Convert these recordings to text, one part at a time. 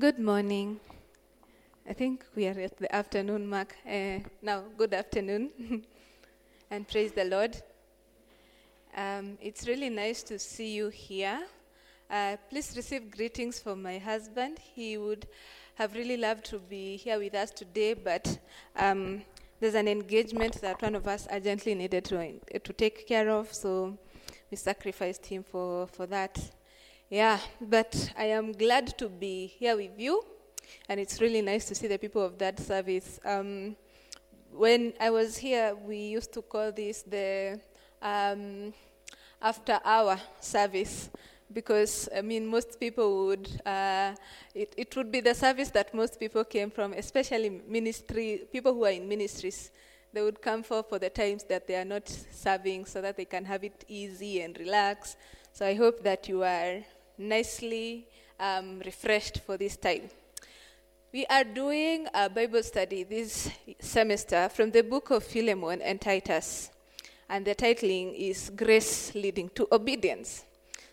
Good morning. I think we are at the afternoon mark uh, now. Good afternoon, and praise the Lord. Um, it's really nice to see you here. Uh, please receive greetings from my husband. He would have really loved to be here with us today, but um, there's an engagement that one of us urgently needed to, to take care of, so we sacrificed him for, for that. Yeah, but I am glad to be here with you, and it's really nice to see the people of that service. Um, when I was here, we used to call this the um, after hour service because I mean most people would uh, it, it would be the service that most people came from, especially ministry people who are in ministries. They would come for for the times that they are not serving, so that they can have it easy and relax. So I hope that you are nicely um, refreshed for this time. We are doing a Bible study this semester from the book of Philemon and Titus, and the titling is Grace Leading to Obedience.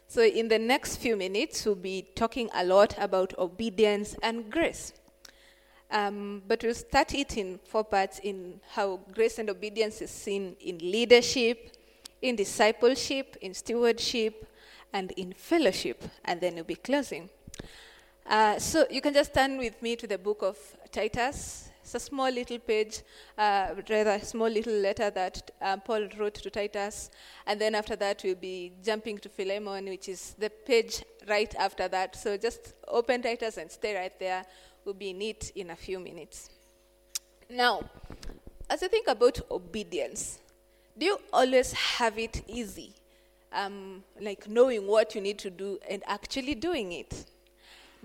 So, in the next few minutes, we'll be talking a lot about obedience and grace. Um, but we'll start it in four parts in how grace and obedience is seen in leadership, in discipleship, in stewardship, and in fellowship. And then we'll be closing. Uh, so you can just turn with me to the book of Titus. It's a small little page, uh, rather a small little letter that um, Paul wrote to Titus. And then after that, we'll be jumping to Philemon, which is the page right after that. So just open Titus and stay right there. We'll be in it in a few minutes. Now, as I think about obedience, do you always have it easy? Um, like knowing what you need to do and actually doing it?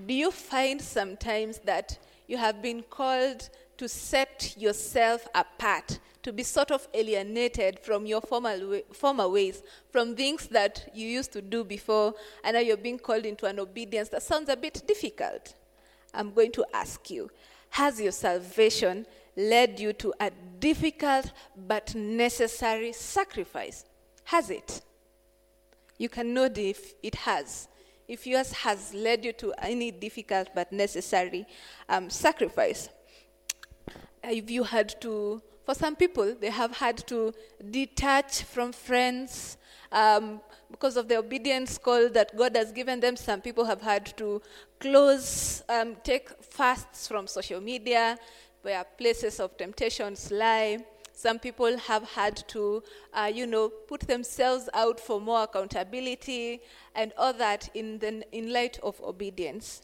Do you find sometimes that you have been called to set yourself apart, to be sort of alienated from your former, former ways, from things that you used to do before, and now you're being called into an obedience that sounds a bit difficult? I'm going to ask you Has your salvation led you to a difficult but necessary sacrifice? Has it? You can know if it has if yours has led you to any difficult but necessary um, sacrifice. If you had to, for some people, they have had to detach from friends um, because of the obedience call that God has given them. Some people have had to close, um, take fasts from social media, where places of temptations lie. Some people have had to, uh, you know, put themselves out for more accountability and all that in, the, in light of obedience.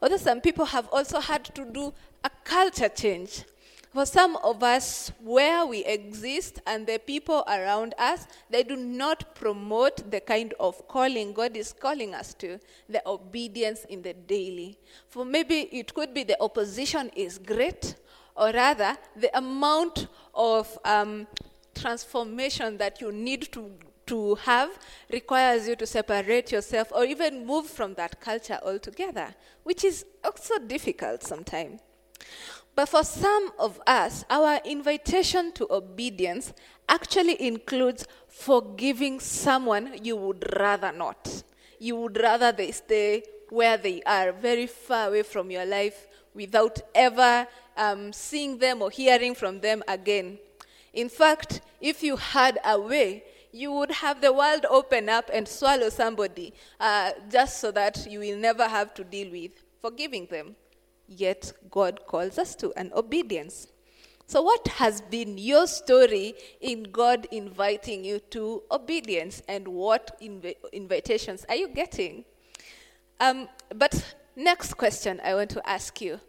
Although some people have also had to do a culture change. For some of us, where we exist and the people around us, they do not promote the kind of calling God is calling us to, the obedience in the daily. For maybe it could be the opposition is great, or rather, the amount of um, transformation that you need to, to have requires you to separate yourself or even move from that culture altogether, which is also difficult sometimes. But for some of us, our invitation to obedience actually includes forgiving someone you would rather not. You would rather they stay where they are, very far away from your life, without ever um, seeing them or hearing from them again. In fact, if you had a way, you would have the world open up and swallow somebody uh, just so that you will never have to deal with forgiving them. Yet God calls us to an obedience. So, what has been your story in God inviting you to obedience, and what inv- invitations are you getting? Um, but next question I want to ask you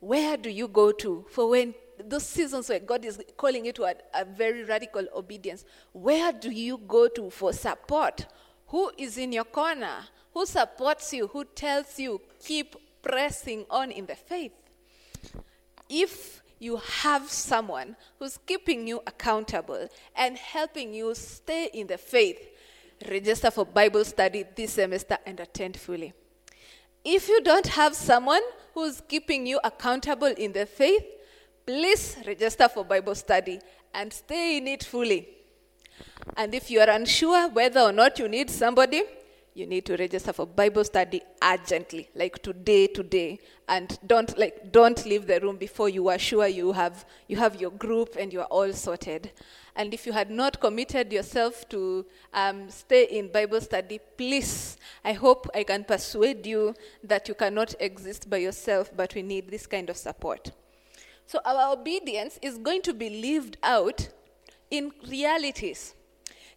where do you go to for when those seasons where God is calling you to a, a, very radical obedience? Where do you go to for support? Who is in your corner? Who supports you? Who tells you, keep pressing on in the faith? If you have someone who's keeping you accountable and helping you stay in the faith, register for Bible study this semester and attend fully. If you don't have someone who's keeping you accountable in the faith, please register for Bible study and stay in it fully. And if you are unsure whether or not you need somebody, you need to register for Bible study urgently, like today, today, and don't like don't leave the room before you are sure you have you have your group and you are all sorted. And if you had not committed yourself to um, stay in Bible study, please, I hope I can persuade you that you cannot exist by yourself, but we need this kind of support. So our obedience is going to be lived out in realities.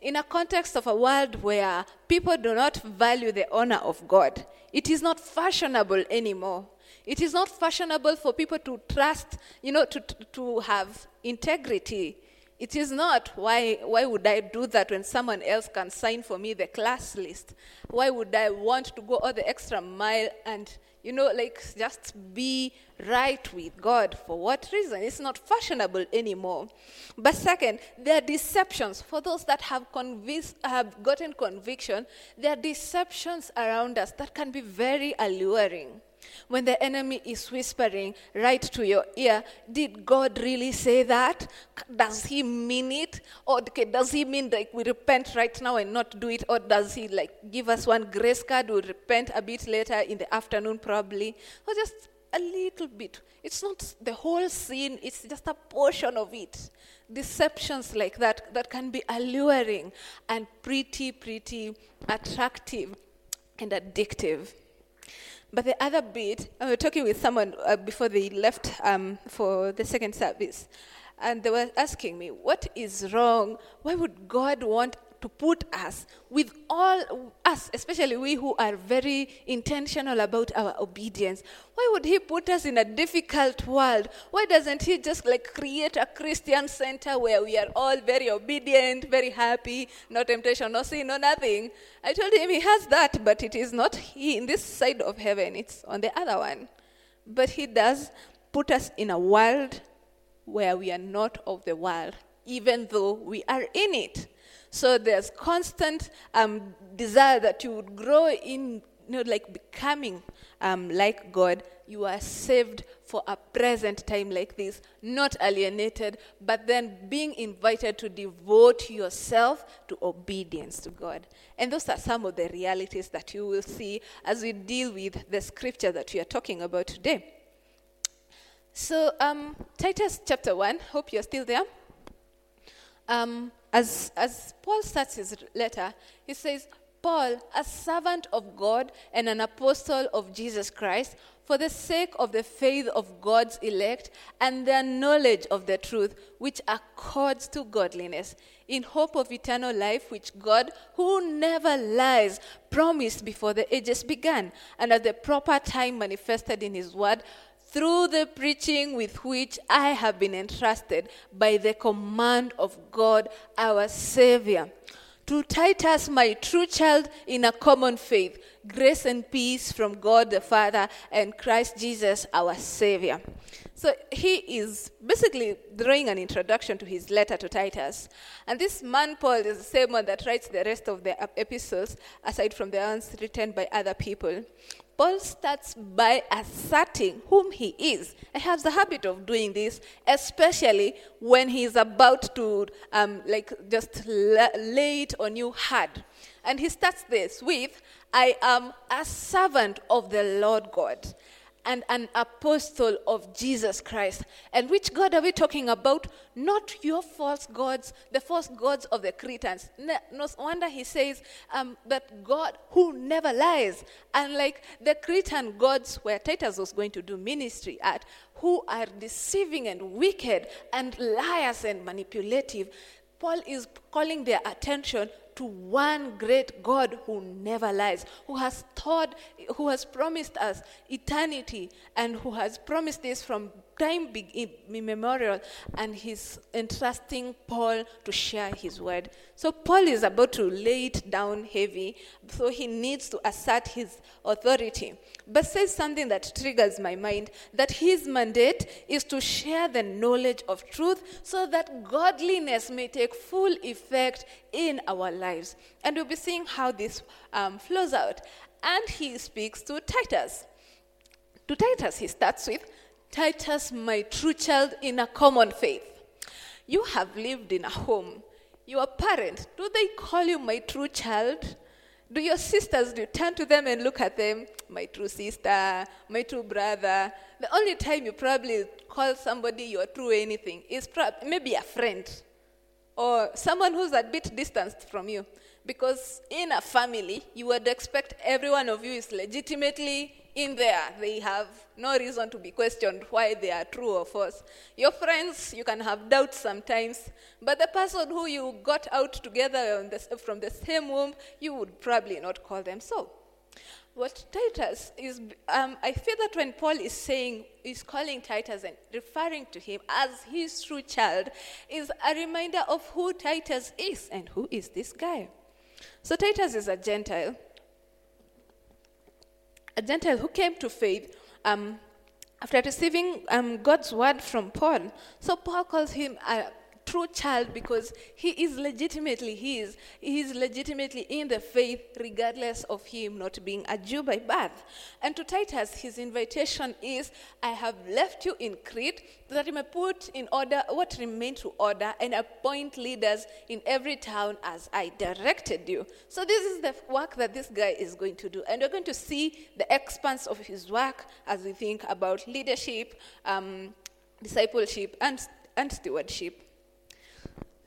In a context of a world where people do not value the honor of God, it is not fashionable anymore. It is not fashionable for people to trust, you know, to, to have integrity it is not why, why would I do that when someone else can sign for me the class list? Why would I want to go all the extra mile and, you know, like just be right with God? For what reason? It's not fashionable anymore. But second, there are deceptions. For those that have, convinced, have gotten conviction, there are deceptions around us that can be very alluring. When the enemy is whispering right to your ear, did God really say that? Does he mean it? Or okay, does he mean like we repent right now and not do it? Or does he like give us one grace card, we'll repent a bit later in the afternoon probably? Or just a little bit. It's not the whole sin, it's just a portion of it. Deceptions like that that can be alluring and pretty, pretty attractive and addictive. But the other bit, I was talking with someone uh, before they left um, for the second service, and they were asking me, What is wrong? Why would God want to put us with all us, especially we who are very intentional about our obedience. Why would He put us in a difficult world? Why doesn't He just like create a Christian center where we are all very obedient, very happy, no temptation, no sin, no nothing? I told him He has that, but it is not He in this side of heaven, it's on the other one. But He does put us in a world where we are not of the world, even though we are in it. So there's constant um, desire that you would grow in, you know, like becoming um, like God. You are saved for a present time like this, not alienated, but then being invited to devote yourself to obedience to God. And those are some of the realities that you will see as we deal with the scripture that we are talking about today. So, um, Titus chapter 1, hope you're still there. Um, as, as Paul starts his letter, he says, Paul, a servant of God and an apostle of Jesus Christ, for the sake of the faith of God's elect and their knowledge of the truth, which accords to godliness, in hope of eternal life, which God, who never lies, promised before the ages began, and at the proper time manifested in his word through the preaching with which I have been entrusted by the command of God our Savior. To Titus, my true child in a common faith, grace and peace from God the Father and Christ Jesus our Savior. So he is basically drawing an introduction to his letter to Titus. And this man, Paul, is the same one that writes the rest of the epistles, aside from the ones written by other people. Paul starts by asserting whom he is. He has the habit of doing this, especially when he is about to, um, like, just lay it on you hard. And he starts this with, I am a servant of the Lord God and an apostle of Jesus Christ. And which God are we talking about? Not your false gods, the false gods of the Cretans. No wonder he says um, that God who never lies. And like the Cretan gods where Titus was going to do ministry at, who are deceiving and wicked and liars and manipulative. Paul is calling their attention to one great God who never lies, who has taught, who has promised us eternity, and who has promised this from time immemorial, and he's entrusting Paul to share his word. So Paul is about to lay it down heavy, so he needs to assert his authority. But says something that triggers my mind that his mandate is to share the knowledge of truth so that godliness may take full effect in our lives. And we'll be seeing how this um, flows out. And he speaks to Titus. To Titus, he starts with Titus, my true child in a common faith. You have lived in a home. Your parents, do they call you my true child? Do your sisters, do you turn to them and look at them? My true sister, my true brother. The only time you probably call somebody your true anything is maybe a friend or someone who's a bit distanced from you. Because in a family, you would expect every one of you is legitimately in there. They have no reason to be questioned why they are true or false. Your friends, you can have doubts sometimes, but the person who you got out together the, from the same womb, you would probably not call them so. What Titus is, um, I feel that when Paul is saying, is calling Titus and referring to him as his true child, is a reminder of who Titus is and who is this guy. So Titus is a Gentile a Gentile who came to faith um, after receiving um, God's word from Paul. So Paul calls him a true child because he is legitimately his. He is legitimately in the faith, regardless of him not being a Jew by birth. And to Titus, his invitation is I have left you in Crete that you may put in order what remains to order and appoint leaders in every town as I directed you. So, this is the work that this guy is going to do. And we're going to see the expanse of his work as we think about leadership, um, discipleship, and, and stewardship.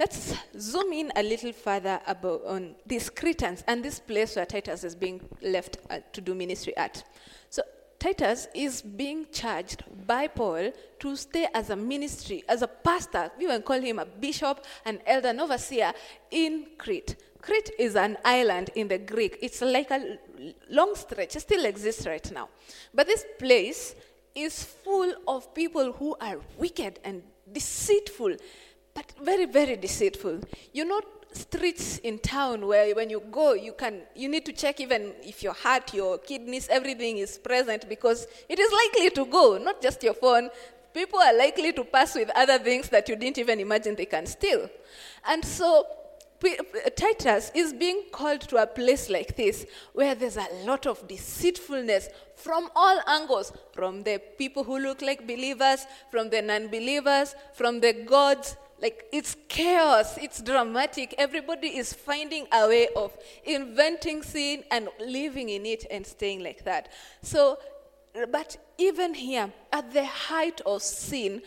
Let's zoom in a little further about on these Cretans and this place where Titus is being left uh, to do ministry at. So Titus is being charged by Paul to stay as a ministry, as a pastor. We can call him a bishop, an elder, an overseer in Crete. Crete is an island in the Greek. It's like a long stretch. It still exists right now. But this place is full of people who are wicked and deceitful but very, very deceitful. You know, streets in town where when you go, you can you need to check even if your heart, your kidneys, everything is present because it is likely to go, not just your phone. People are likely to pass with other things that you didn't even imagine they can steal. And so Titus is being called to a place like this where there's a lot of deceitfulness from all angles from the people who look like believers, from the non believers, from the gods, like it's chaos, it's dramatic. Everybody is finding a way of inventing sin and living in it and staying like that. So, but even here, at the height of sin,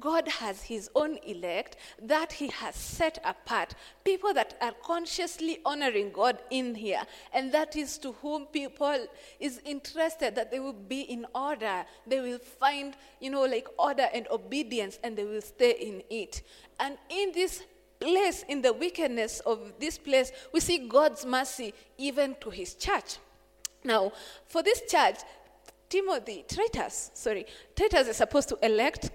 God has His own elect that He has set apart. People that are consciously honoring God in here. And that is to whom people is interested that they will be in order. They will find, you know, like order and obedience and they will stay in it. And in this place, in the wickedness of this place, we see God's mercy even to His church. Now, for this church, Timothy, Titus, sorry, Titus is supposed to elect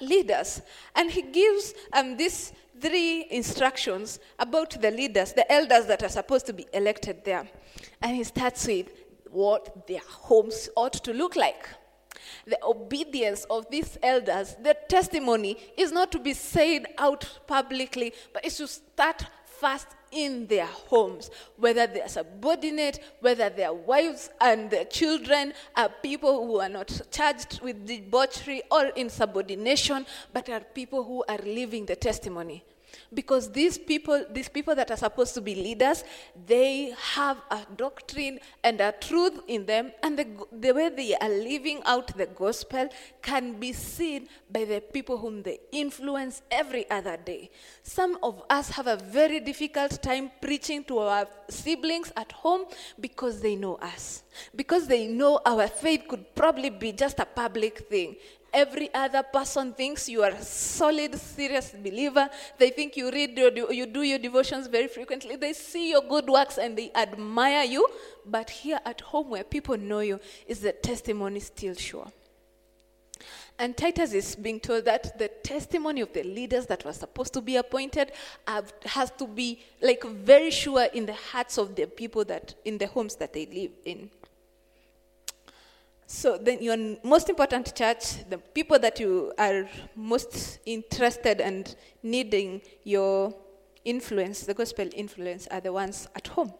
leaders. And he gives um, these three instructions about the leaders, the elders that are supposed to be elected there. And he starts with what their homes ought to look like. The obedience of these elders, their testimony is not to be said out publicly, but it's to start first in their homes, whether they are subordinate, whether their wives and their children are people who are not charged with debauchery or insubordination, but are people who are living the testimony. Because these people, these people that are supposed to be leaders, they have a doctrine and a truth in them, and the, the way they are living out the gospel can be seen by the people whom they influence every other day. Some of us have a very difficult time preaching to our siblings at home because they know us, because they know our faith could probably be just a public thing every other person thinks you are a solid, serious believer. They think you read, your, you do your devotions very frequently. They see your good works and they admire you. But here at home, where people know you, is the testimony still sure? And Titus is being told that the testimony of the leaders that were supposed to be appointed have, has to be like very sure in the hearts of the people that in the homes that they live in. So then your most important church, the people that you are most interested and needing your influence, the gospel influence, are the ones at home.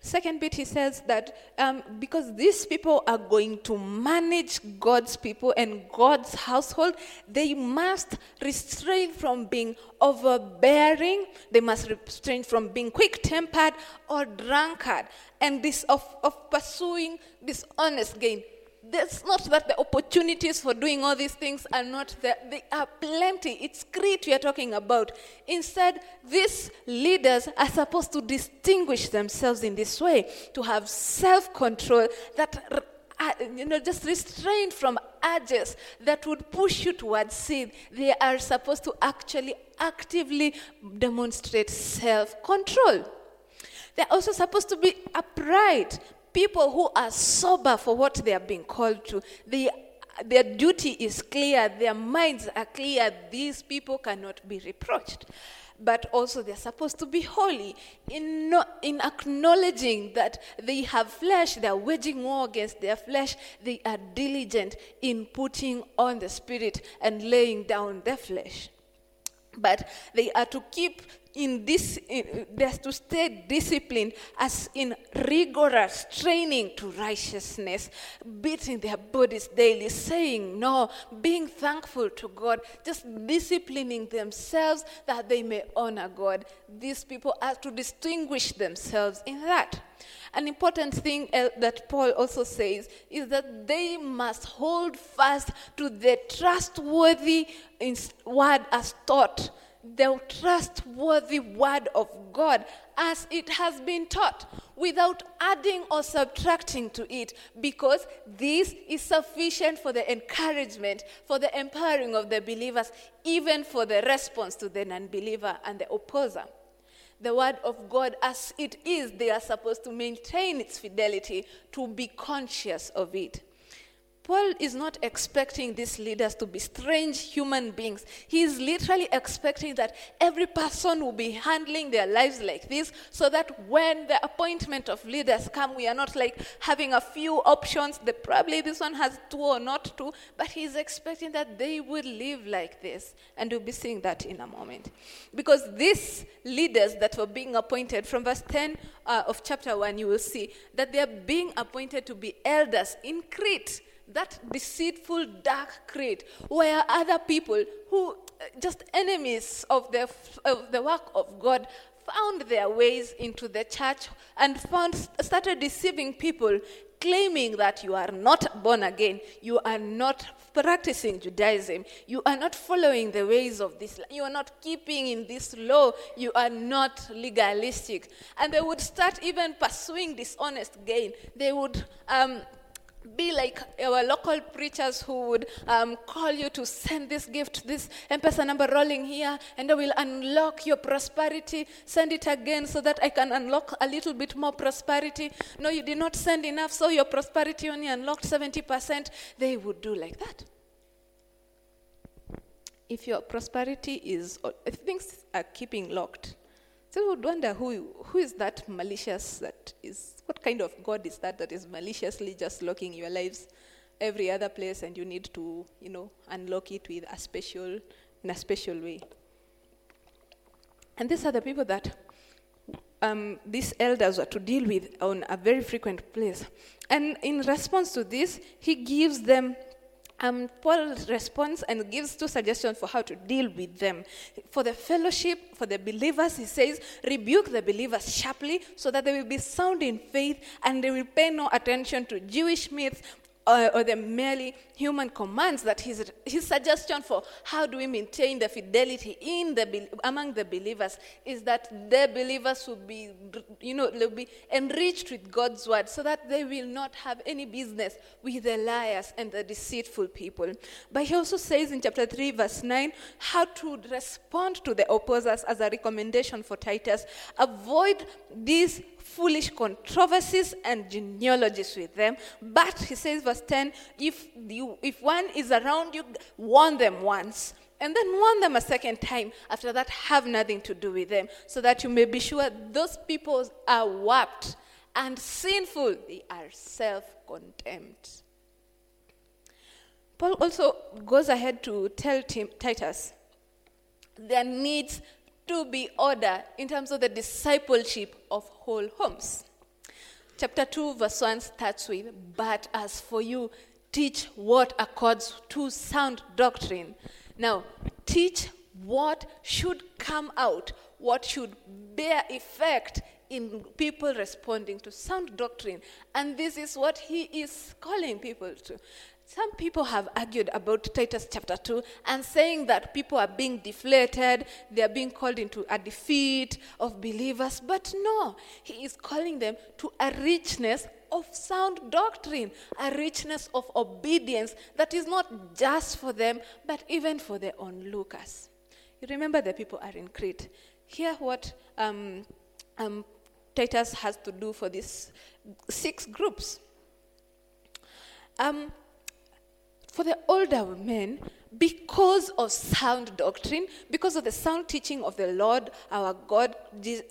second bit, he says that um, because these people are going to manage God's people and God's household, they must restrain from being overbearing, they must restrain from being quick tempered or drunkard, and this of, of pursuing dishonest gain it's not that the opportunities for doing all these things are not there. They are plenty. It's Crete we are talking about. Instead, these leaders are supposed to distinguish themselves in this way, to have self control that. Uh, you know, just restrained from urges that would push you towards sin. They are supposed to actually actively demonstrate self control. They're also supposed to be upright, people who are sober for what they are being called to. They, their duty is clear, their minds are clear. These people cannot be reproached. But also, they're supposed to be holy in, no, in acknowledging that they have flesh, they're waging war against their flesh. They are diligent in putting on the spirit and laying down their flesh. But they are to keep in this, in, they're to stay disciplined as in rigorous training to righteousness, beating their bodies daily, saying no, being thankful to God, just disciplining themselves that they may honor God. These people are to distinguish themselves in that. An important thing uh, that Paul also says is that they must hold fast to the trustworthy word as taught the trustworthy word of God as it has been taught without adding or subtracting to it because this is sufficient for the encouragement, for the empowering of the believers, even for the response to the non-believer and the opposer. The word of God, as it is, they are supposed to maintain its fidelity, to be conscious of it. Paul is not expecting these leaders to be strange human beings. He is literally expecting that every person will be handling their lives like this so that when the appointment of leaders come, we are not like having a few options. The, probably this one has two or not two, but he is expecting that they will live like this. And we'll be seeing that in a moment. Because these leaders that were being appointed, from verse 10 uh, of chapter 1, you will see that they are being appointed to be elders in Crete that deceitful dark Crete where other people who uh, just enemies of the, of the work of God found their ways into the church and found, started deceiving people claiming that you are not born again, you are not practicing Judaism, you are not following the ways of this, you are not keeping in this law, you are not legalistic. And they would start even pursuing dishonest gain. They would um, be like our local preachers who would um, call you to send this gift, this M-Pesa number rolling here, and I will unlock your prosperity. Send it again so that I can unlock a little bit more prosperity. No, you did not send enough, so your prosperity only unlocked 70%. They would do like that. If your prosperity is, if things are keeping locked, so you would wonder who, who is that malicious that is, what kind of God is that that is maliciously just locking your lives every other place and you need to, you know, unlock it with a special, in a special way. And these are the people that um, these elders were to deal with on a very frequent place. And in response to this, he gives them um, Paul responds and gives two suggestions for how to deal with them. For the fellowship, for the believers, he says, rebuke the believers sharply so that they will be sound in faith and they will pay no attention to Jewish myths or, or the merely human commands that his, his suggestion for how do we maintain the fidelity in the among the believers is that the believers will be you know they'll be enriched with god's word so that they will not have any business with the liars and the deceitful people. But he also says in chapter 3 verse 9 how to respond to the opposers as a recommendation for titus. Avoid these foolish controversies and genealogies with them. But he says, verse 10 if, you, if one is around you, warn them once. And then warn them a second time. After that, have nothing to do with them, so that you may be sure those people are warped and sinful. They are self contempt. Paul also goes ahead to tell Tim, Titus there needs to be order in terms of the discipleship of whole homes. chapter 2, verse 1 starts with, But as for you, teach what accords to sound doctrine. Now, teach what should come out, what should bear effect in people responding to sound doctrine. And this is what he is calling people to. Some people have argued about Titus chapter 2 and saying that people are being deflated, they are being called into a defeat of believers. But no, he is calling them to a richness of sound doctrine, a richness of obedience that is not just for them, but even for their onlookers. You remember the people are in Crete. Hear what um, um, Titus has to do for these six groups. Um, for the older men, because of sound doctrine, because of the sound teaching of the Lord our God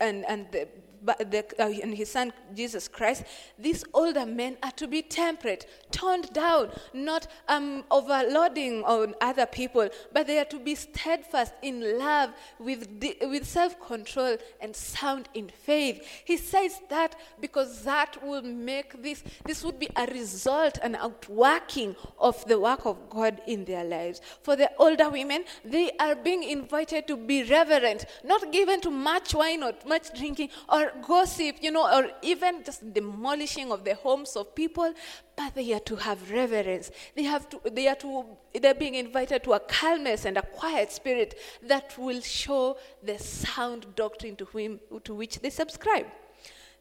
and, and the the, uh, and his son Jesus Christ, these older men are to be temperate, toned down, not um, overloading on other people, but they are to be steadfast in love, with, with self control, and sound in faith. He says that because that will make this, this would be a result, an outworking of the work of God in their lives. For the older women, they are being invited to be reverent, not given to much wine or much drinking or gossip, you know, or even just demolishing of the homes of people, but they are to have reverence. They have to, they are to, they're being invited to a calmness and a quiet spirit that will show the sound doctrine to, whom, to which they subscribe.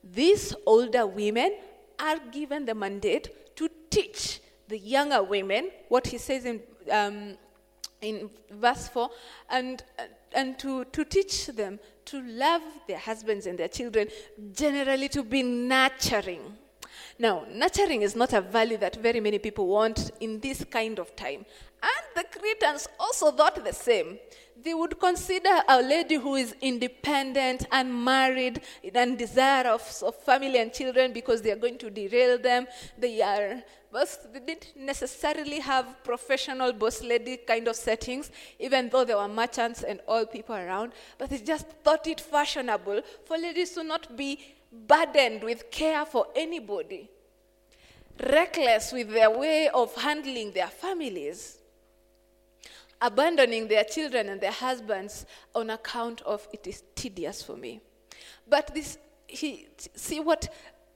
These older women are given the mandate to teach the younger women what he says in, um, in verse 4 and, and to, to teach them to love their husbands and their children, generally to be nurturing. Now, nurturing is not a value that very many people want in this kind of time. And the Cretans also thought the same. They would consider a lady who is independent and married and desire of, of family and children because they are going to derail them. They are they didn't necessarily have professional boss lady kind of settings, even though there were merchants and all people around, but they just thought it fashionable for ladies to not be burdened with care for anybody, reckless with their way of handling their families, abandoning their children and their husbands on account of it is tedious for me. But this, he, see what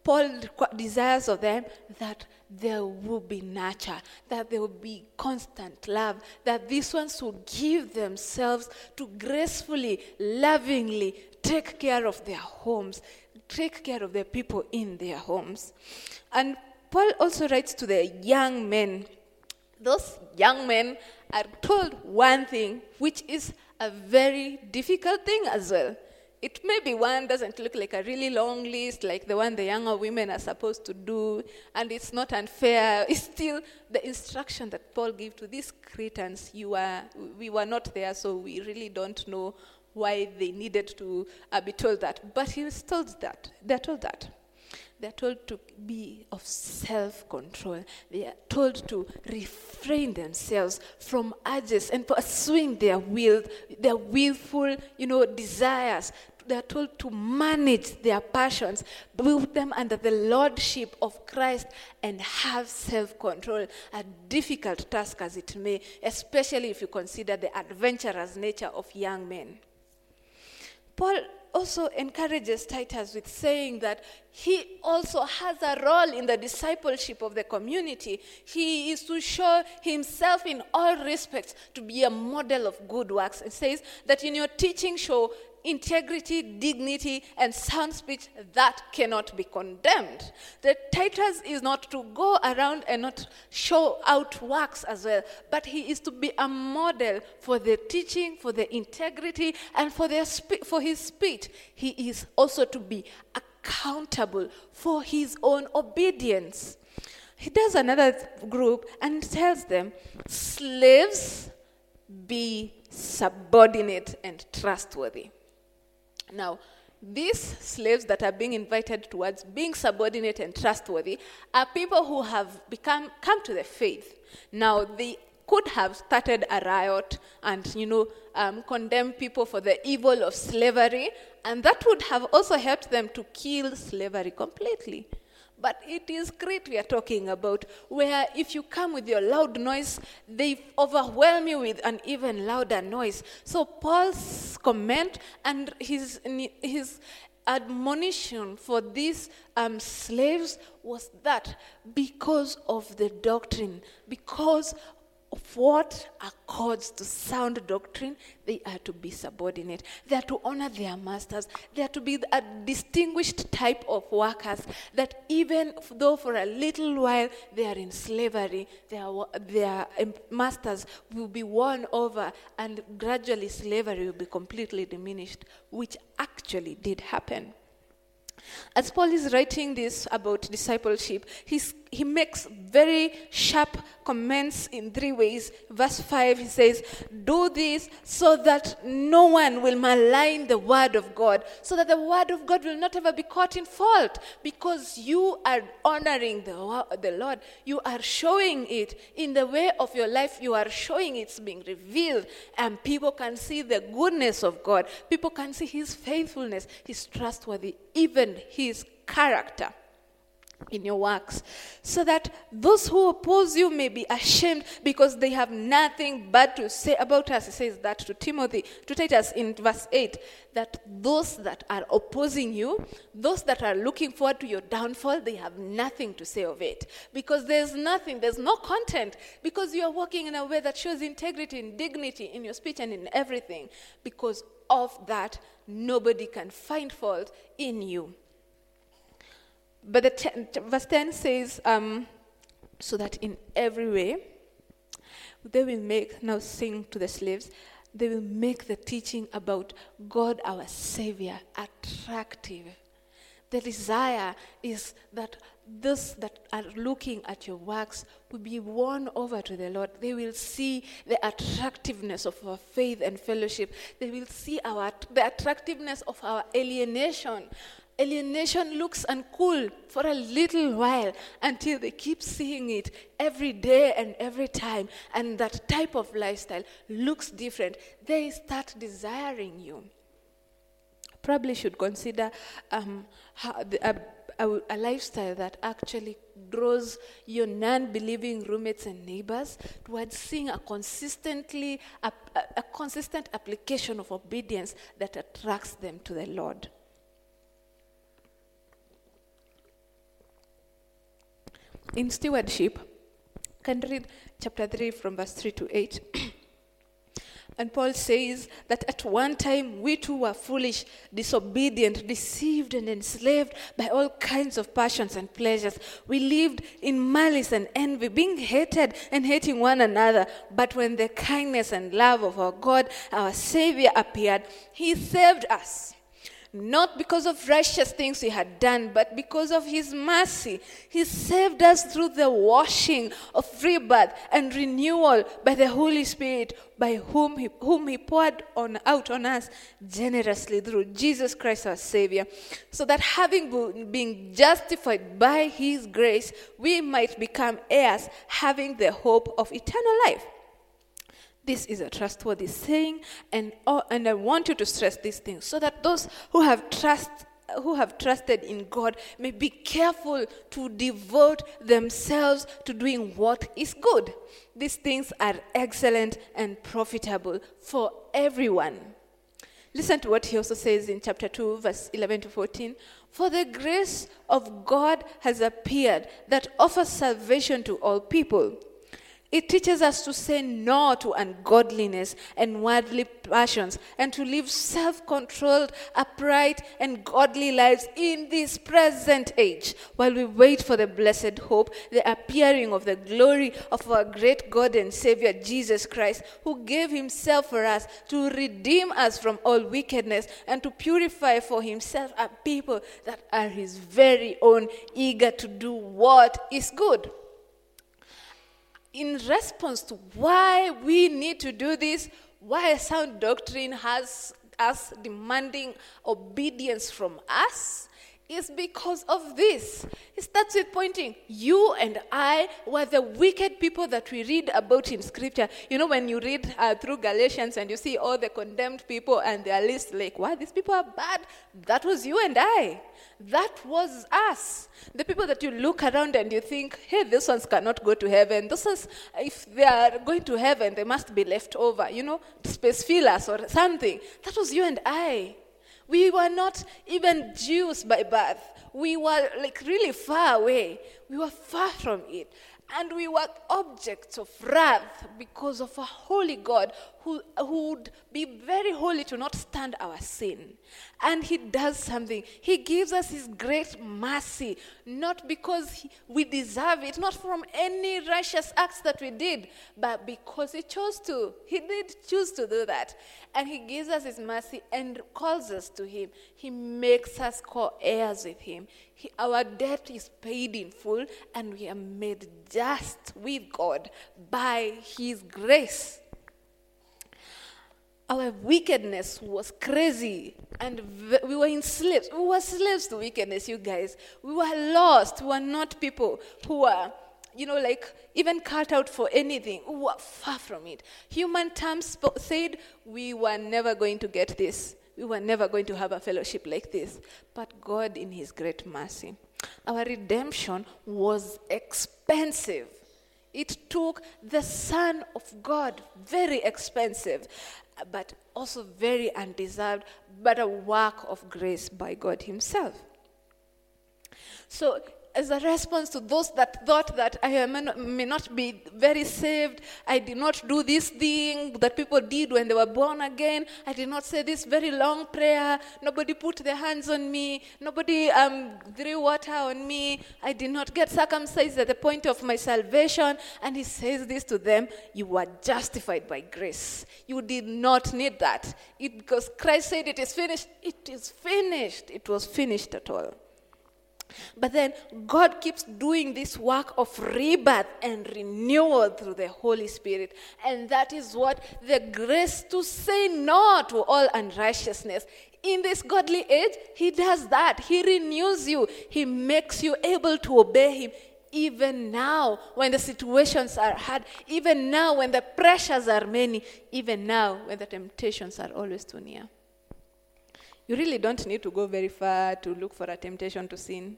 Paul desires of them that there will be nurture, that there will be constant love, that these ones will give themselves to gracefully, lovingly take care of their homes, take care of the people in their homes. And Paul also writes to the young men. Those young men are told one thing, which is a very difficult thing as well. It may be one doesn't look like a really long list, like the one the younger women are supposed to do, and it's not unfair. It's still the instruction that Paul gave to these Cretans. You are, we were not there, so we really don't know why they needed to uh, be told that. But he was told that. They're told that. They're told to be of self control. They are told to refrain themselves from urges and pursuing their will, their willful, you know, desires. They are told to manage their passions, put them under the lordship of Christ, and have self control. A difficult task as it may, especially if you consider the adventurous nature of young men. Paul also encourages Titus with saying that he also has a role in the discipleship of the community. He is to show himself in all respects to be a model of good works. It says that in your teaching, show integrity, dignity, and sound speech that cannot be condemned. The Titus is not to go around and not show out works as well, but he is to be a model for the teaching, for the integrity, and for, the spe- for his speech. He is also to be accountable for his own obedience. He does another group and tells them, slaves, be subordinate and trustworthy. Now, these slaves that are being invited towards being subordinate and trustworthy are people who have become come to the faith. Now, they could have started a riot and you know um, condemn people for the evil of slavery, and that would have also helped them to kill slavery completely. But it is Crete we are talking about, where if you come with your loud noise, they overwhelm you with an even louder noise. So Paul's comment and his, his admonition for these um, slaves was that because of the doctrine, because of what accords to sound doctrine, they are to be subordinate. They are to honor their masters. They are to be a distinguished type of workers that even though for a little while they are in slavery, their, their masters will be won over and gradually slavery will be completely diminished, which actually did happen. As Paul is writing this about discipleship, he's, he makes very sharp comments in three ways. Verse 5, he says, Do this so that no one will malign the word of God, so that the word of God will not ever be caught in fault, because you are honoring the, the Lord. You are showing it in the way of your life, you are showing it's being revealed, and people can see the goodness of God. People can see his faithfulness, his trustworthy, even his character in your works, so that those who oppose you may be ashamed because they have nothing bad to say about us. He says that to Timothy, to Titus in verse 8, that those that are opposing you, those that are looking forward to your downfall, they have nothing to say of it. Because there's nothing, there's no content, because you are walking in a way that shows integrity and dignity in your speech and in everything. Because of that, nobody can find fault in you. But the ten, verse 10 says, um, so that in every way they will make, now sing to the slaves, they will make the teaching about God our Savior attractive. The desire is that those that are looking at your works will be won over to the Lord. They will see the attractiveness of our faith and fellowship. They will see our, the attractiveness of our alienation alienation looks uncool for a little while until they keep seeing it every day and every time, and that type of lifestyle looks different. They start desiring you. Probably should consider um, a, a, a lifestyle that actually draws your non-believing roommates and neighbors towards seeing a consistently a, a, consistent application of obedience that attracts them to the Lord. In stewardship, can read chapter 3 from verse 3 to 8. and Paul says that at one time we too were foolish, disobedient, deceived, and enslaved by all kinds of passions and pleasures. We lived in malice and envy, being hated and hating one another. But when the kindness and love of our God, our Savior, appeared, He saved us not because of righteous things we had done, but because of his mercy. He saved us through the washing of rebirth and renewal by the Holy Spirit, by whom he, whom he poured on, out on us generously through Jesus Christ our Savior, so that having been justified by his grace, we might become heirs, having the hope of eternal life. This is a trustworthy saying, and, oh, and I want you to stress these things so that those who have trust who have trusted in God may be careful to devote themselves to doing what is good. These things are excellent and profitable for everyone. Listen to what he also says in chapter 2, verse 11 to 14. For the grace of God has appeared that offers salvation to all people it teaches us to say no to ungodliness and worldly passions and to live self controlled, upright, and godly lives in this present age while we wait for the blessed hope, the appearing of the glory of our great God and Savior Jesus Christ, who gave himself for us to redeem us from all wickedness and to purify for himself a people that are his very own, eager to do what is good in response to why we need to do this, why sound doctrine has us demanding obedience from us, is because of this. It starts with pointing. You and I were the wicked people that we read about in Scripture. You know, when you read uh, through Galatians and you see all the condemned people and their list, like, wow, these people are bad. That was you and I. That was us. The people that you look around and you think, hey, these ones cannot go to heaven. Those ones, if they are going to heaven, they must be left over, you know, space fillers or something. That was you and I. We were not even Jews by birth. We were like really far away. We were far from it. And we were objects of wrath because of a holy God who, who would be very holy to not stand our sin. And He does something. He gives us His great mercy, not because he, we deserve it, not from any righteous acts that we did, but because He chose to. He did choose to do that. And He gives us His mercy and calls us to Him. He makes us co heirs with Him. He, our debt is paid in full, and we are made just with God by His grace. Our wickedness was crazy, and we were enslaved. We were slaves to wickedness, you guys. We were lost. We were not people who were, you know, like even cut out for anything. We were far from it. Human terms said we were never going to get this we were never going to have a fellowship like this. But God, in His great mercy, our redemption was expensive. It took the Son of God, very expensive, but also very undeserved, but a work of grace by God Himself. So as a response to those that thought that I may not be very saved, I did not do this thing that people did when they were born again. I did not say this very long prayer. Nobody put their hands on me. Nobody um, threw water on me. I did not get circumcised at the point of my salvation. And he says this to them You were justified by grace. You did not need that. It, because Christ said it is finished. It is finished. It was finished at all. But then God keeps doing this work of rebirth and renewal through the Holy Spirit. And that is what the grace to say no to all unrighteousness. In this godly age, He does that. He renews you, He makes you able to obey Him. Even now, when the situations are hard, even now, when the pressures are many, even now, when the temptations are always too near. You really don't need to go very far to look for a temptation to sin.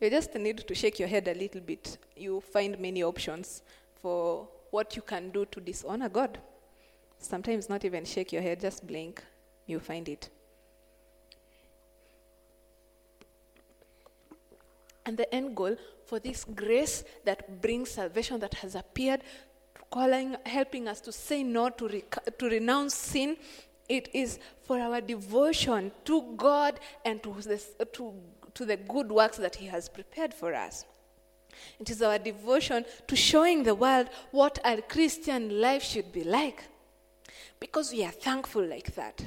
You just need to shake your head a little bit. You find many options for what you can do to dishonor God. Sometimes not even shake your head, just blink. You find it. And the end goal for this grace that brings salvation that has appeared, calling, helping us to say no to, rec- to renounce sin it is for our devotion to God and to, this, to, to the good works that He has prepared for us. It is our devotion to showing the world what a Christian life should be like. Because we are thankful like that.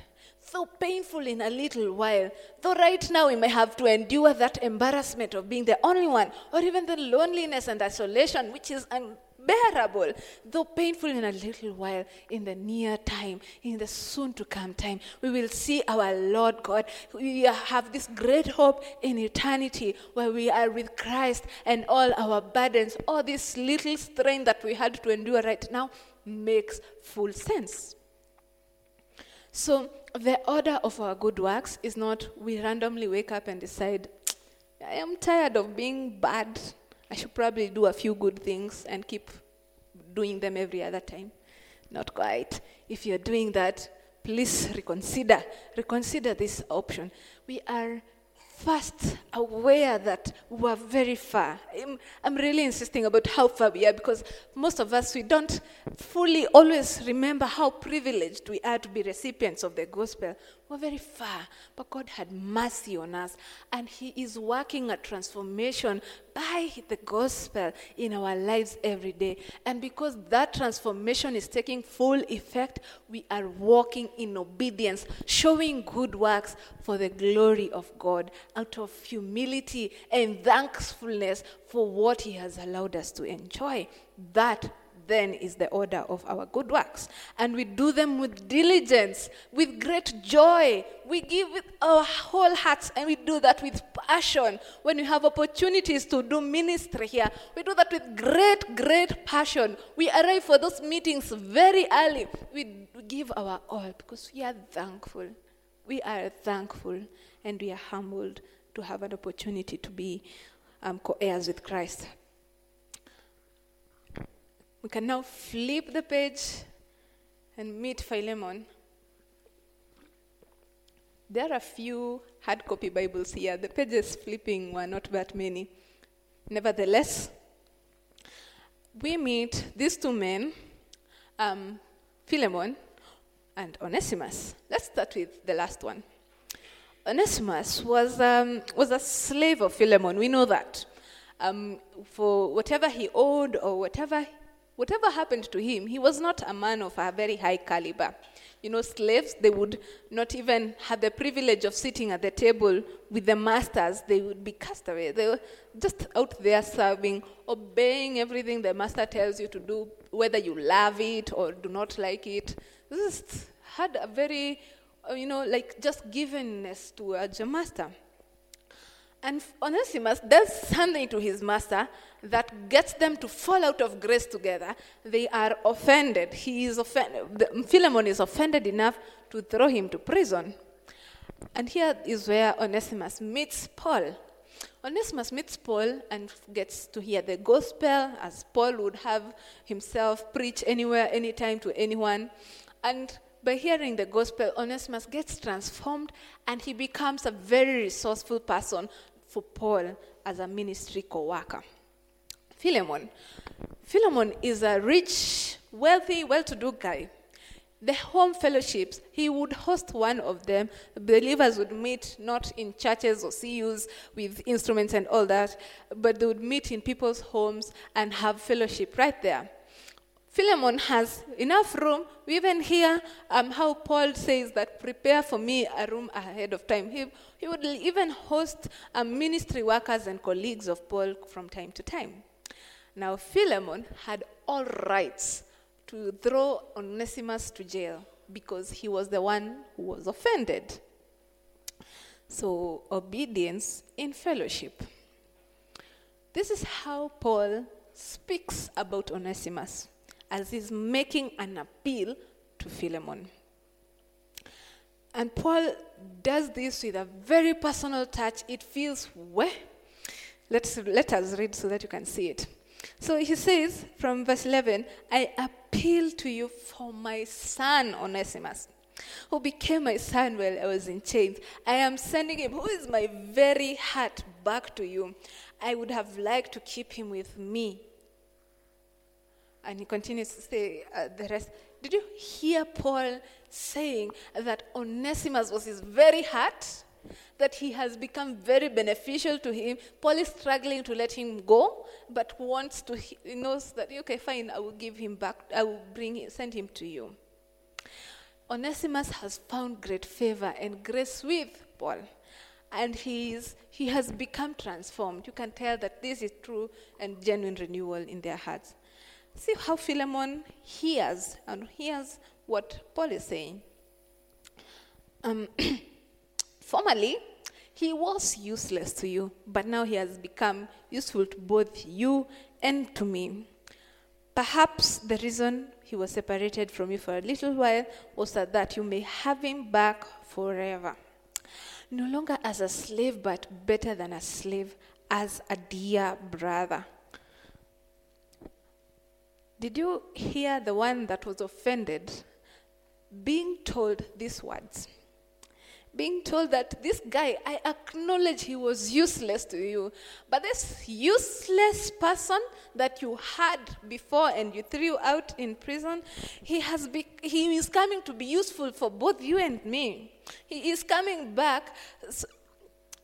Though painful in a little while, though right now we may have to endure that embarrassment of being the only one, or even the loneliness and isolation, which is un- bearable, though painful in a little while, in the near time, in the soon to come time, we will see our Lord God. We have this great hope in eternity where we are with Christ and all our burdens, all this little strain that we had to endure right now makes full sense. So, the order of our good works is not we randomly wake up and decide, I am tired of being bad I should probably do a few good things and keep doing them every other time. Not quite. If you're doing that, please reconsider. Reconsider this option. We are first aware that we are very far. I'm, I'm, really insisting about how far we are because most of us, we don't fully always remember how privileged we are to be recipients of the gospel. We're very far, but God had mercy on us, and He is working a transformation by the gospel in our lives every day. And because that transformation is taking full effect, we are walking in obedience, showing good works for the glory of God, out of humility and thankfulness for what He has allowed us to enjoy. That then is the order of our good works. And we do them with diligence, with great joy. We give with our whole hearts, and we do that with passion. When we have opportunities to do ministry here, we do that with great, great passion. We arrive for those meetings very early. We give our all because we are thankful. We are thankful and we are humbled to have an opportunity to be um, co heirs with Christ. We can now flip the page and meet Philemon. There are a few hard copy Bibles here. The pages flipping were not that many. Nevertheless, we meet these two men, um, Philemon and Onesimus. Let's start with the last one. Onesimus was, um, was a slave of Philemon. We know that. Um, for whatever he owed or whatever whatever happened to him, he was not a man of a very high caliber. You know, slaves, they would not even have the privilege of sitting at the table with the masters. They would be cast away. They were just out there serving, obeying everything the master tells you to do, whether you love it or do not like it. This had a very, uh, you know, like just givenness towards your master. And Onesimus does something to his master that gets them to fall out of grace together. They are offended. He is offended. Philemon is offended enough to throw him to prison. And here is where Onesimus meets Paul. Onesimus meets Paul and gets to hear the gospel as Paul would have himself preach anywhere, anytime to anyone. And by hearing the gospel, Onesimus gets transformed and he becomes a very resourceful person for Paul as a ministry co worker. Philemon. Philemon is a rich, wealthy, well to do guy. The home fellowships, he would host one of them. Believers would meet not in churches or CUs with instruments and all that, but they would meet in people's homes and have fellowship right there. Philemon has enough room. We even hear um, how Paul says that prepare for me a room ahead of time. He, he would even host um, ministry workers and colleagues of Paul from time to time. Now, Philemon had all rights to throw Onesimus to jail because he was the one who was offended. So, obedience in fellowship. This is how Paul speaks about Onesimus as he's making an appeal to Philemon. And Paul does this with a very personal touch. It feels where? Let's, let us read so that you can see it. So he says from verse 11, I appeal to you for my son Onesimus, who became my son while I was in chains. I am sending him, who is my very heart, back to you. I would have liked to keep him with me and he continues to say uh, the rest. Did you hear Paul saying that Onesimus was his very heart? That he has become very beneficial to him. Paul is struggling to let him go, but wants to, he knows that, okay, fine, I will give him back, I will bring, send him to you. Onesimus has found great favor and grace with Paul and he, is, he has become transformed. You can tell that this is true and genuine renewal in their hearts. See how Philemon hears and hears what Paul is saying. Um, formerly, he was useless to you, but now he has become useful to both you and to me. Perhaps the reason he was separated from you for a little while was that, that you may have him back forever. No longer as a slave, but better than a slave, as a dear brother. Did you hear the one that was offended being told these words? Being told that this guy, I acknowledge he was useless to you, but this useless person that you had before and you threw out in prison, he, has be, he is coming to be useful for both you and me. He is coming back.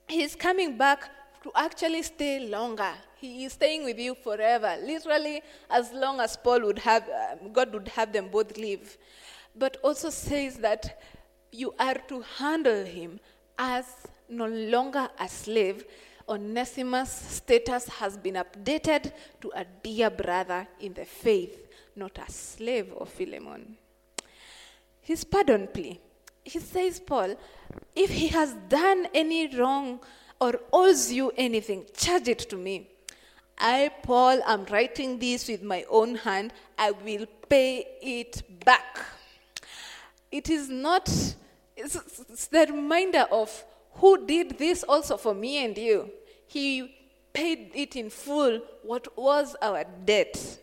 He is coming back to actually stay longer. He is staying with you forever, literally as long as Paul would have, um, God would have them both live. But also says that you are to handle him as no longer a slave. Onesimus' status has been updated to a dear brother in the faith. not a slave of Philemon. His pardon plea. He says, Paul, if he has done any wrong or owes you anything, charge it to me. I, Paul, am writing this with my own hand. I will pay it back. It is not, it's, it's the reminder of who did this also for me and you. He paid it in full, what was our debt.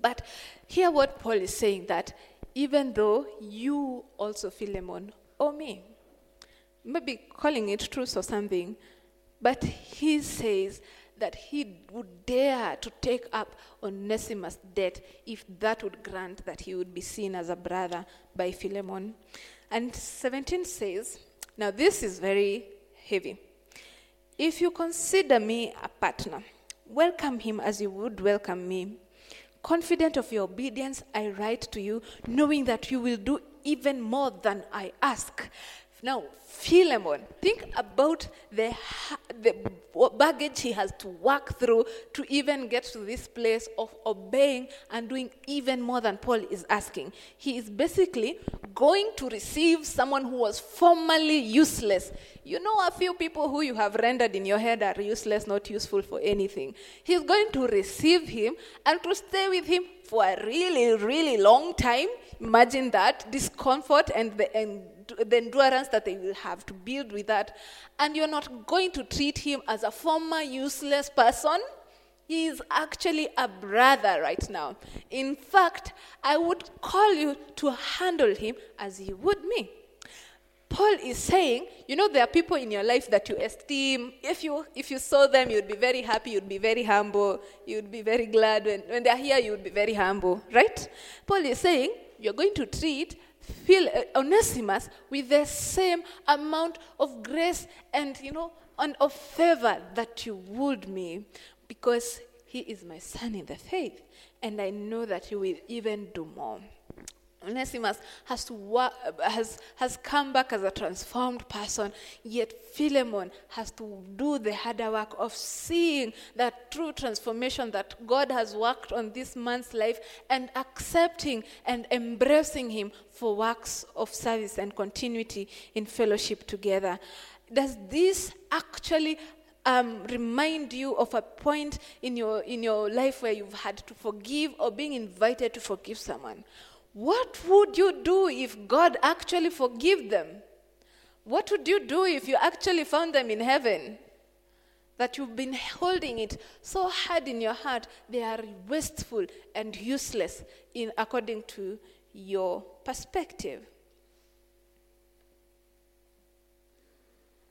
But hear what Paul is saying that even though you also, Philemon, owe me. Maybe calling it truth or something, but he says that he would dare to take up Onesimus' debt if that would grant that he would be seen as a brother by Philemon. And 17 says, now this is very heavy. If you consider me a partner, welcome him as you would welcome me. Confident of your obedience, I write to you, knowing that you will do even more than I ask. Now, Philemon, think about the, the baggage he has to work through to even get to this place of obeying and doing even more than Paul is asking. He is basically going to receive someone who was formerly useless. You know, a few people who you have rendered in your head are useless, not useful for anything. He's going to receive him and to stay with him for a really, really long time. Imagine that discomfort and the, and the endurance that they will have to build with that. And you're not going to treat him as a former useless person. He is actually a brother right now. In fact, I would call you to handle him as you would me. Paul is saying, you know, there are people in your life that you esteem. If you, if you saw them, you'd be very happy, you'd be very humble, you'd be very glad. When, when they're here, you'd be very humble, right? Paul is saying, you're going to treat feel uh, Onesimus with the same amount of grace and, you know, and of favor that you would me because he is my son in the faith and I know that you will even do more. Onesimus has, to has, has come back as a transformed person, yet Philemon has to do the harder work of seeing that true transformation that God has worked on this man's life and accepting and embracing him for works of service and continuity in fellowship together. Does this actually um, remind you of a point in your, in your life where you've had to forgive or being invited to forgive someone? What would you do if God actually forgive them? What would you do if you actually found them in heaven? That you've been holding it so hard in your heart, they are wasteful and useless in according to your perspective.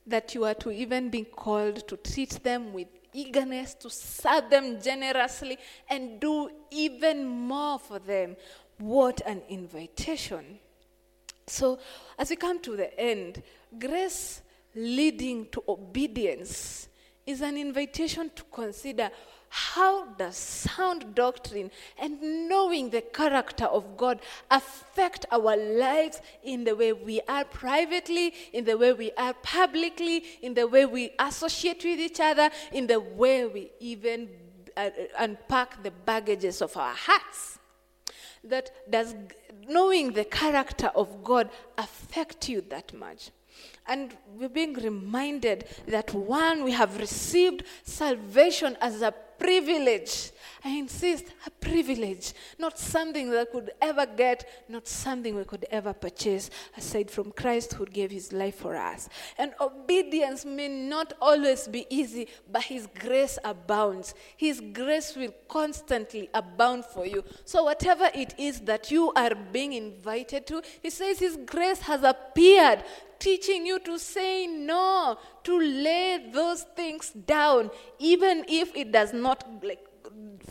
That you are to even be called to treat them with eagerness, to serve them generously, and do even more for them. What an invitation. So, as we come to the end, grace leading to obedience is an invitation to consider how does sound doctrine and knowing the character of God affect our lives in the way we are privately, in the way we are publicly, in the way we associate with each other, in the way we even uh, unpack the baggages of our hearts? That does knowing the character of God affect you that much? And we're being reminded that one, we have received salvation as a privilege. I insist, a privilege, not something that I could ever get, not something we could ever purchase, aside from Christ who gave his life for us. And obedience may not always be easy, but his grace abounds. His grace will constantly abound for you. So, whatever it is that you are being invited to, he says his grace has appeared teaching you to say no, to lay those things down, even if it does not, like,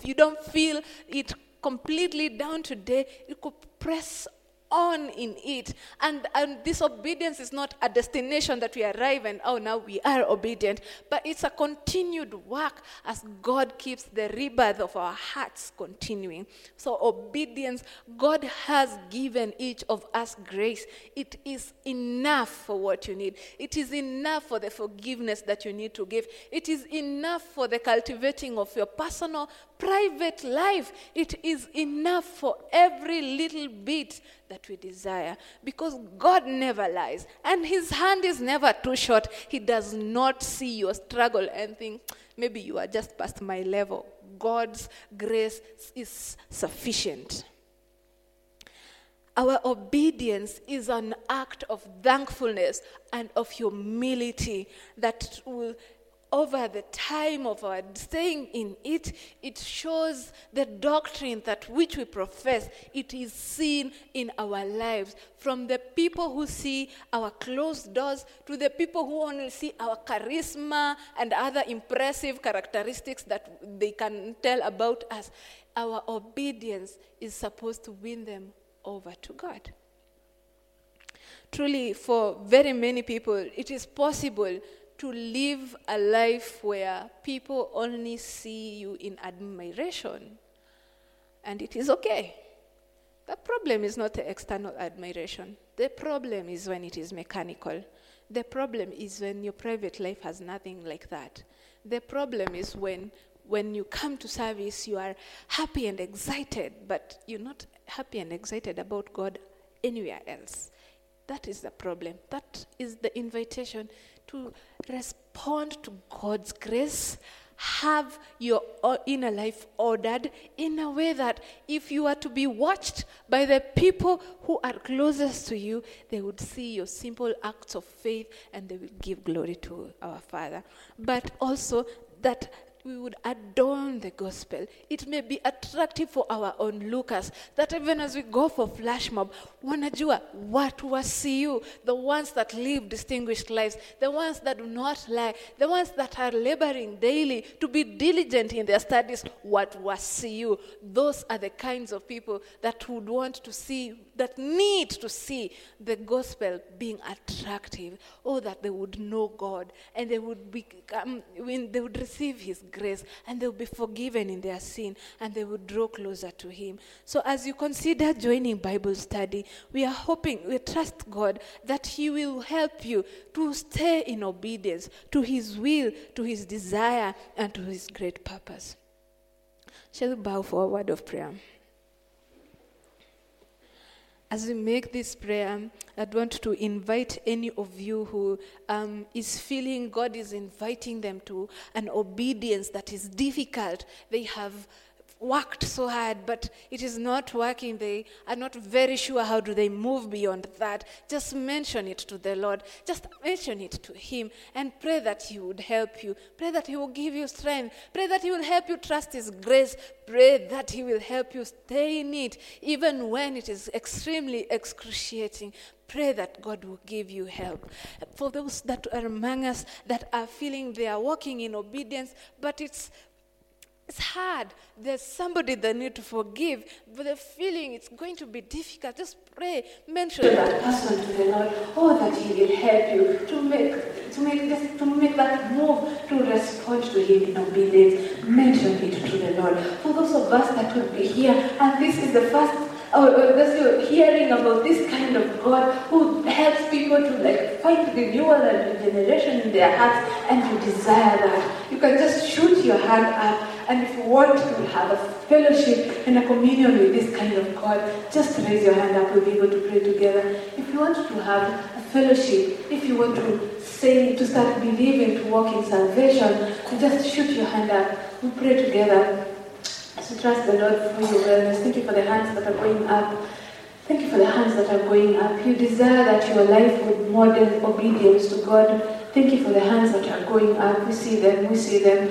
you don't feel it completely down today, you could press on in it. And, and this obedience is not a destination that we arrive and, oh, now we are obedient, but it's a continued work as God keeps the rebirth of our hearts continuing. So, obedience, God has given each of us grace. It is enough for what you need, it is enough for the forgiveness that you need to give, it is enough for the cultivating of your personal, private life. It is enough for every little bit that we desire because God never lies and his hand is never too short. He does not see your struggle and think, maybe you are just past my level. God's grace is sufficient. Our obedience is an act of thankfulness and of humility that will over the time of our staying in it, it shows the doctrine that which we profess. It is seen in our lives. From the people who see our closed doors to the people who only see our charisma and other impressive characteristics that they can tell about us. Our obedience is supposed to win them over to God. Truly, for very many people, it is possible to live a life where people only see you in admiration. And it is okay. The problem is not the external admiration. The problem is when it is mechanical. The problem is when your private life has nothing like that. The problem is when when you come to service you are happy and excited, but you're not happy and excited about God anywhere else. That is the problem. That is the invitation to respond to God's grace, have your inner life ordered in a way that if you are to be watched by the people who are closest to you, they would see your simple acts of faith and they will give glory to our Father. But also that we would adorn the gospel. It may be attractive for our onlookers that even as we go for flash mob, wanajua watu wasi you, the ones that live distinguished lives, the ones that do not lie, the ones that are laboring daily to be diligent in their studies, what wasi you. Those are the kinds of people that would want to see, that need to see the gospel being attractive, or that they would know God and they would become, when they would receive His grace and they'll be forgiven in their sin and they will draw closer to Him. So, as you consider joining Bible study, we are hoping, we trust God that He will help you to stay in obedience to His will, to His desire, and to His great purpose. Shall we bow for a word of prayer? As we make this prayer, I'd want to invite any of you who um, is feeling God is inviting them to an obedience that is difficult. They have worked so hard, but it is not working. They are not very sure how do they move beyond that. Just mention it to the Lord. Just mention it to Him and pray that He would help you. Pray that He will give you strength. Pray that He will help you trust His grace. Pray that He will help you stay in it, even when it is extremely excruciating pray that God will give you help. For those that are among us that are feeling they are walking in obedience, but it's it's hard. There's somebody that need to forgive, but the feeling it's going to be difficult. Just pray. Mention that person to the Lord. Oh, that He will help you to make to make this, to make that move to respond to Him in obedience. Mention it to the Lord. For those of us that will be here, and this is the first or, or just hearing about this kind of God who helps people to like find renewal and regeneration in their hearts, and you desire that, you can just shoot your hand up, and if you want to have a fellowship and a communion with this kind of God, just raise your hand up. We'll be able to pray together. If you want to have a fellowship, if you want to say to start believing to walk in salvation, just shoot your hand up. We'll pray together to trust the Lord for your wellness. Thank you for the hands that are going up. Thank you for the hands that are going up. You desire that your life would model obedience to God. Thank you for the hands that are going up. We see them, we see them.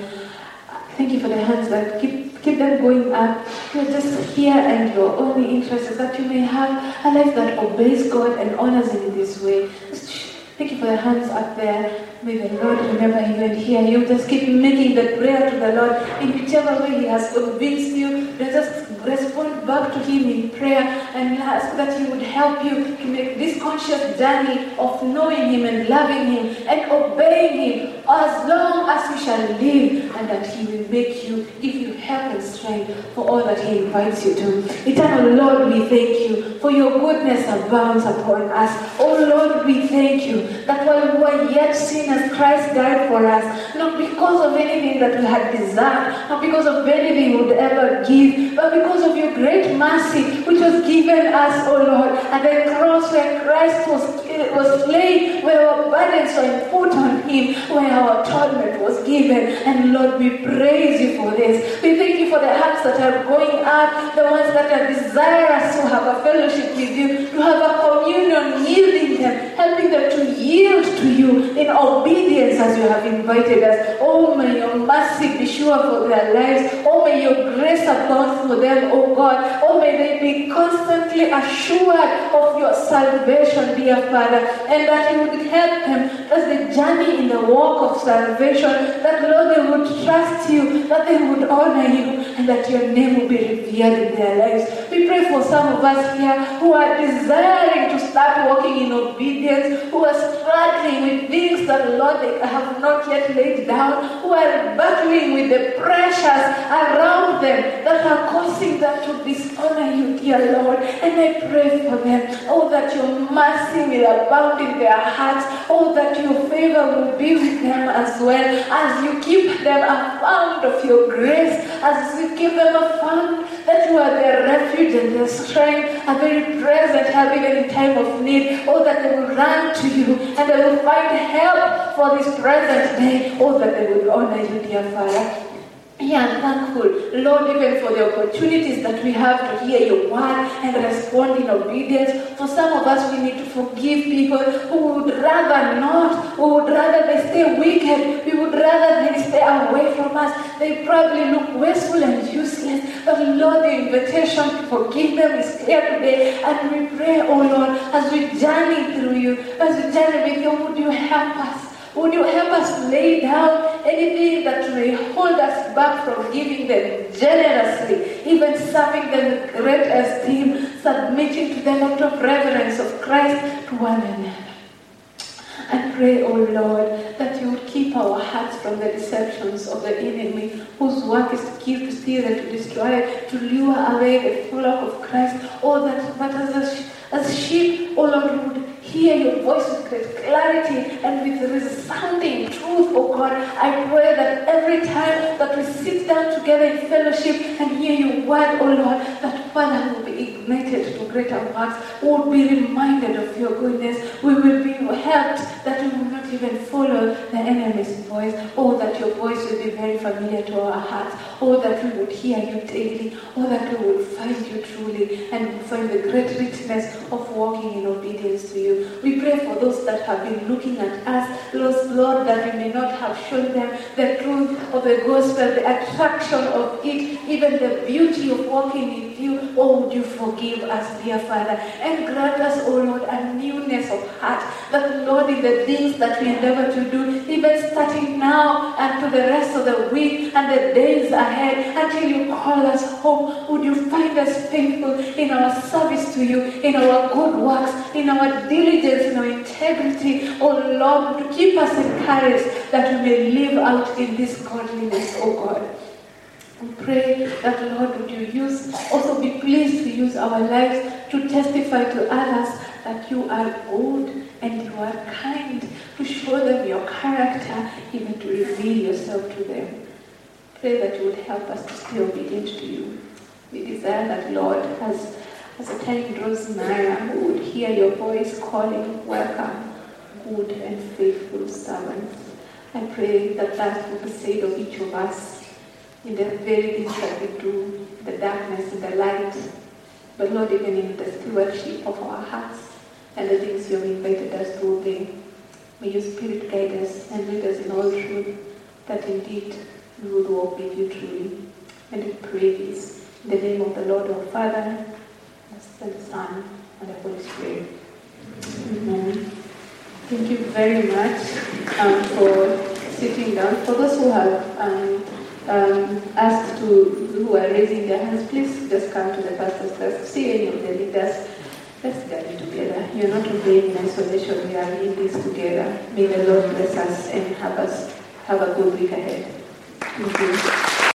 Thank you for the hands that keep, keep them going up. You're just here and your only interest is that you may have a life that obeys God and honors Him in this way. Just Thank you for the hands up there. May the Lord remember you and hear you. Just keep making the prayer to the Lord in whichever way He has convinced you. Just respond back to Him in prayer and ask that He would help you to make this conscious journey of knowing Him and loving Him and obeying Him as long as you shall live, and that He will make you, give you help and strength for all that He invites you to. Eternal Lord, we thank you for your goodness abounds upon us. Oh, Oh Lord, we thank you that while we were yet sinners, Christ died for us, not because of anything that we had deserved, not because of anything we would ever give, but because of your great mercy, which was given us, oh Lord, at the cross where Christ was, was slain, where our burdens were put on him, where our atonement was given. And Lord, we praise you for this. We thank you for the hearts that are going up, the ones that are desirous to have a fellowship with you, to have a communion, yielding them, helping them to yield to you in obedience as you have invited us. Oh, may your mercy be sure for their lives. Oh, may your grace abound for them, oh God. Oh, may they be constantly assured of your salvation, dear Father, and that you would help them as they journey in the walk of salvation, that, Lord, they would trust you, that they would honor you, and that your name will be revered in their lives. We pray for some of us here who are desiring to start walking in obedience, who are struggling with things that, Lord, they have not yet laid down, who are battling with the pressures around them that are causing them to dishonor you, dear Lord. And I pray for them, oh, that your mercy will abound in their hearts, oh, that your favor will be with them as well, as you keep them a fount of your grace, as you give them a fount that you are their refuge and their strength, a very present even in time of need. Oh, that they will run to you and they will find help for this present day. Oh, that they will honor you, dear Father. Yeah, thankful, Lord, even for the opportunities that we have to hear your word and respond in obedience. For some of us, we need to forgive people who would rather not, who would rather they stay wicked, we would rather they stay away from us. They probably look wasteful and useless. But Lord, the invitation to forgive them is clear today. And we pray, oh Lord, as we journey through you, as we journey with you, would you help us? Would you help us lay down anything that may hold us back from giving them generously, even serving them with great esteem, submitting to the act of reverence of Christ to one another? I pray, O oh Lord, that you would keep our hearts from the deceptions of the enemy, whose work is to kill, to steal, and to destroy, to lure away the flock of Christ. Oh, that, but as, as sheep, O oh Lord, would hear your voice with great clarity and with resounding truth, oh God. I pray that every time that we sit down together in fellowship and hear your word, oh Lord, that Father will be ignited to greater works. We will be reminded of your goodness. We will be helped that we will not even follow the enemy's voice. Oh, that your voice will be very familiar to our hearts. Oh, that we would hear you daily. Oh, that we would find you truly and find the great richness of walking in obedience to you. We pray for those that have been looking at us, Lord, that we may not have shown them the truth of the gospel, the attraction of it, even the beauty of walking with you. Oh, would you forgive us, dear Father, and grant us, oh Lord, a newness of heart. That, Lord, in the things that we endeavor to do, even starting now and to the rest of the week and the days ahead, until you call us home, would you find us faithful in our service to you, in our good works, in our diligence, in our integrity, oh Lord, to keep us encouraged that we may live out in this godliness, oh God. We pray that, Lord, would you use, also be pleased to use our lives to testify to others that you are good and you are kind, to show them your character, even to reveal yourself to them. Pray that you would help us to stay obedient to you. We desire that, Lord, as, as time draws nearer, we would hear your voice calling, Welcome, good and faithful servants. I pray that that will be said of each of us in the very things that we do, the darkness and the light, but not even in the stewardship of our hearts and the things you have invited us to obey. May your Spirit guide us and lead us in all truth, that indeed we would walk with you truly. And we pray this in the name of the Lord our Father, the Son, and the Holy Spirit. Amen. Thank you very much um, for sitting down. For those who have um, um, asked to, who are raising their hands, please just come to the pastor's desk. See any of the leaders. Let's gather together. You're not obeying in isolation. We are in this together. May the Lord bless us and have us have a good week ahead. Thank you.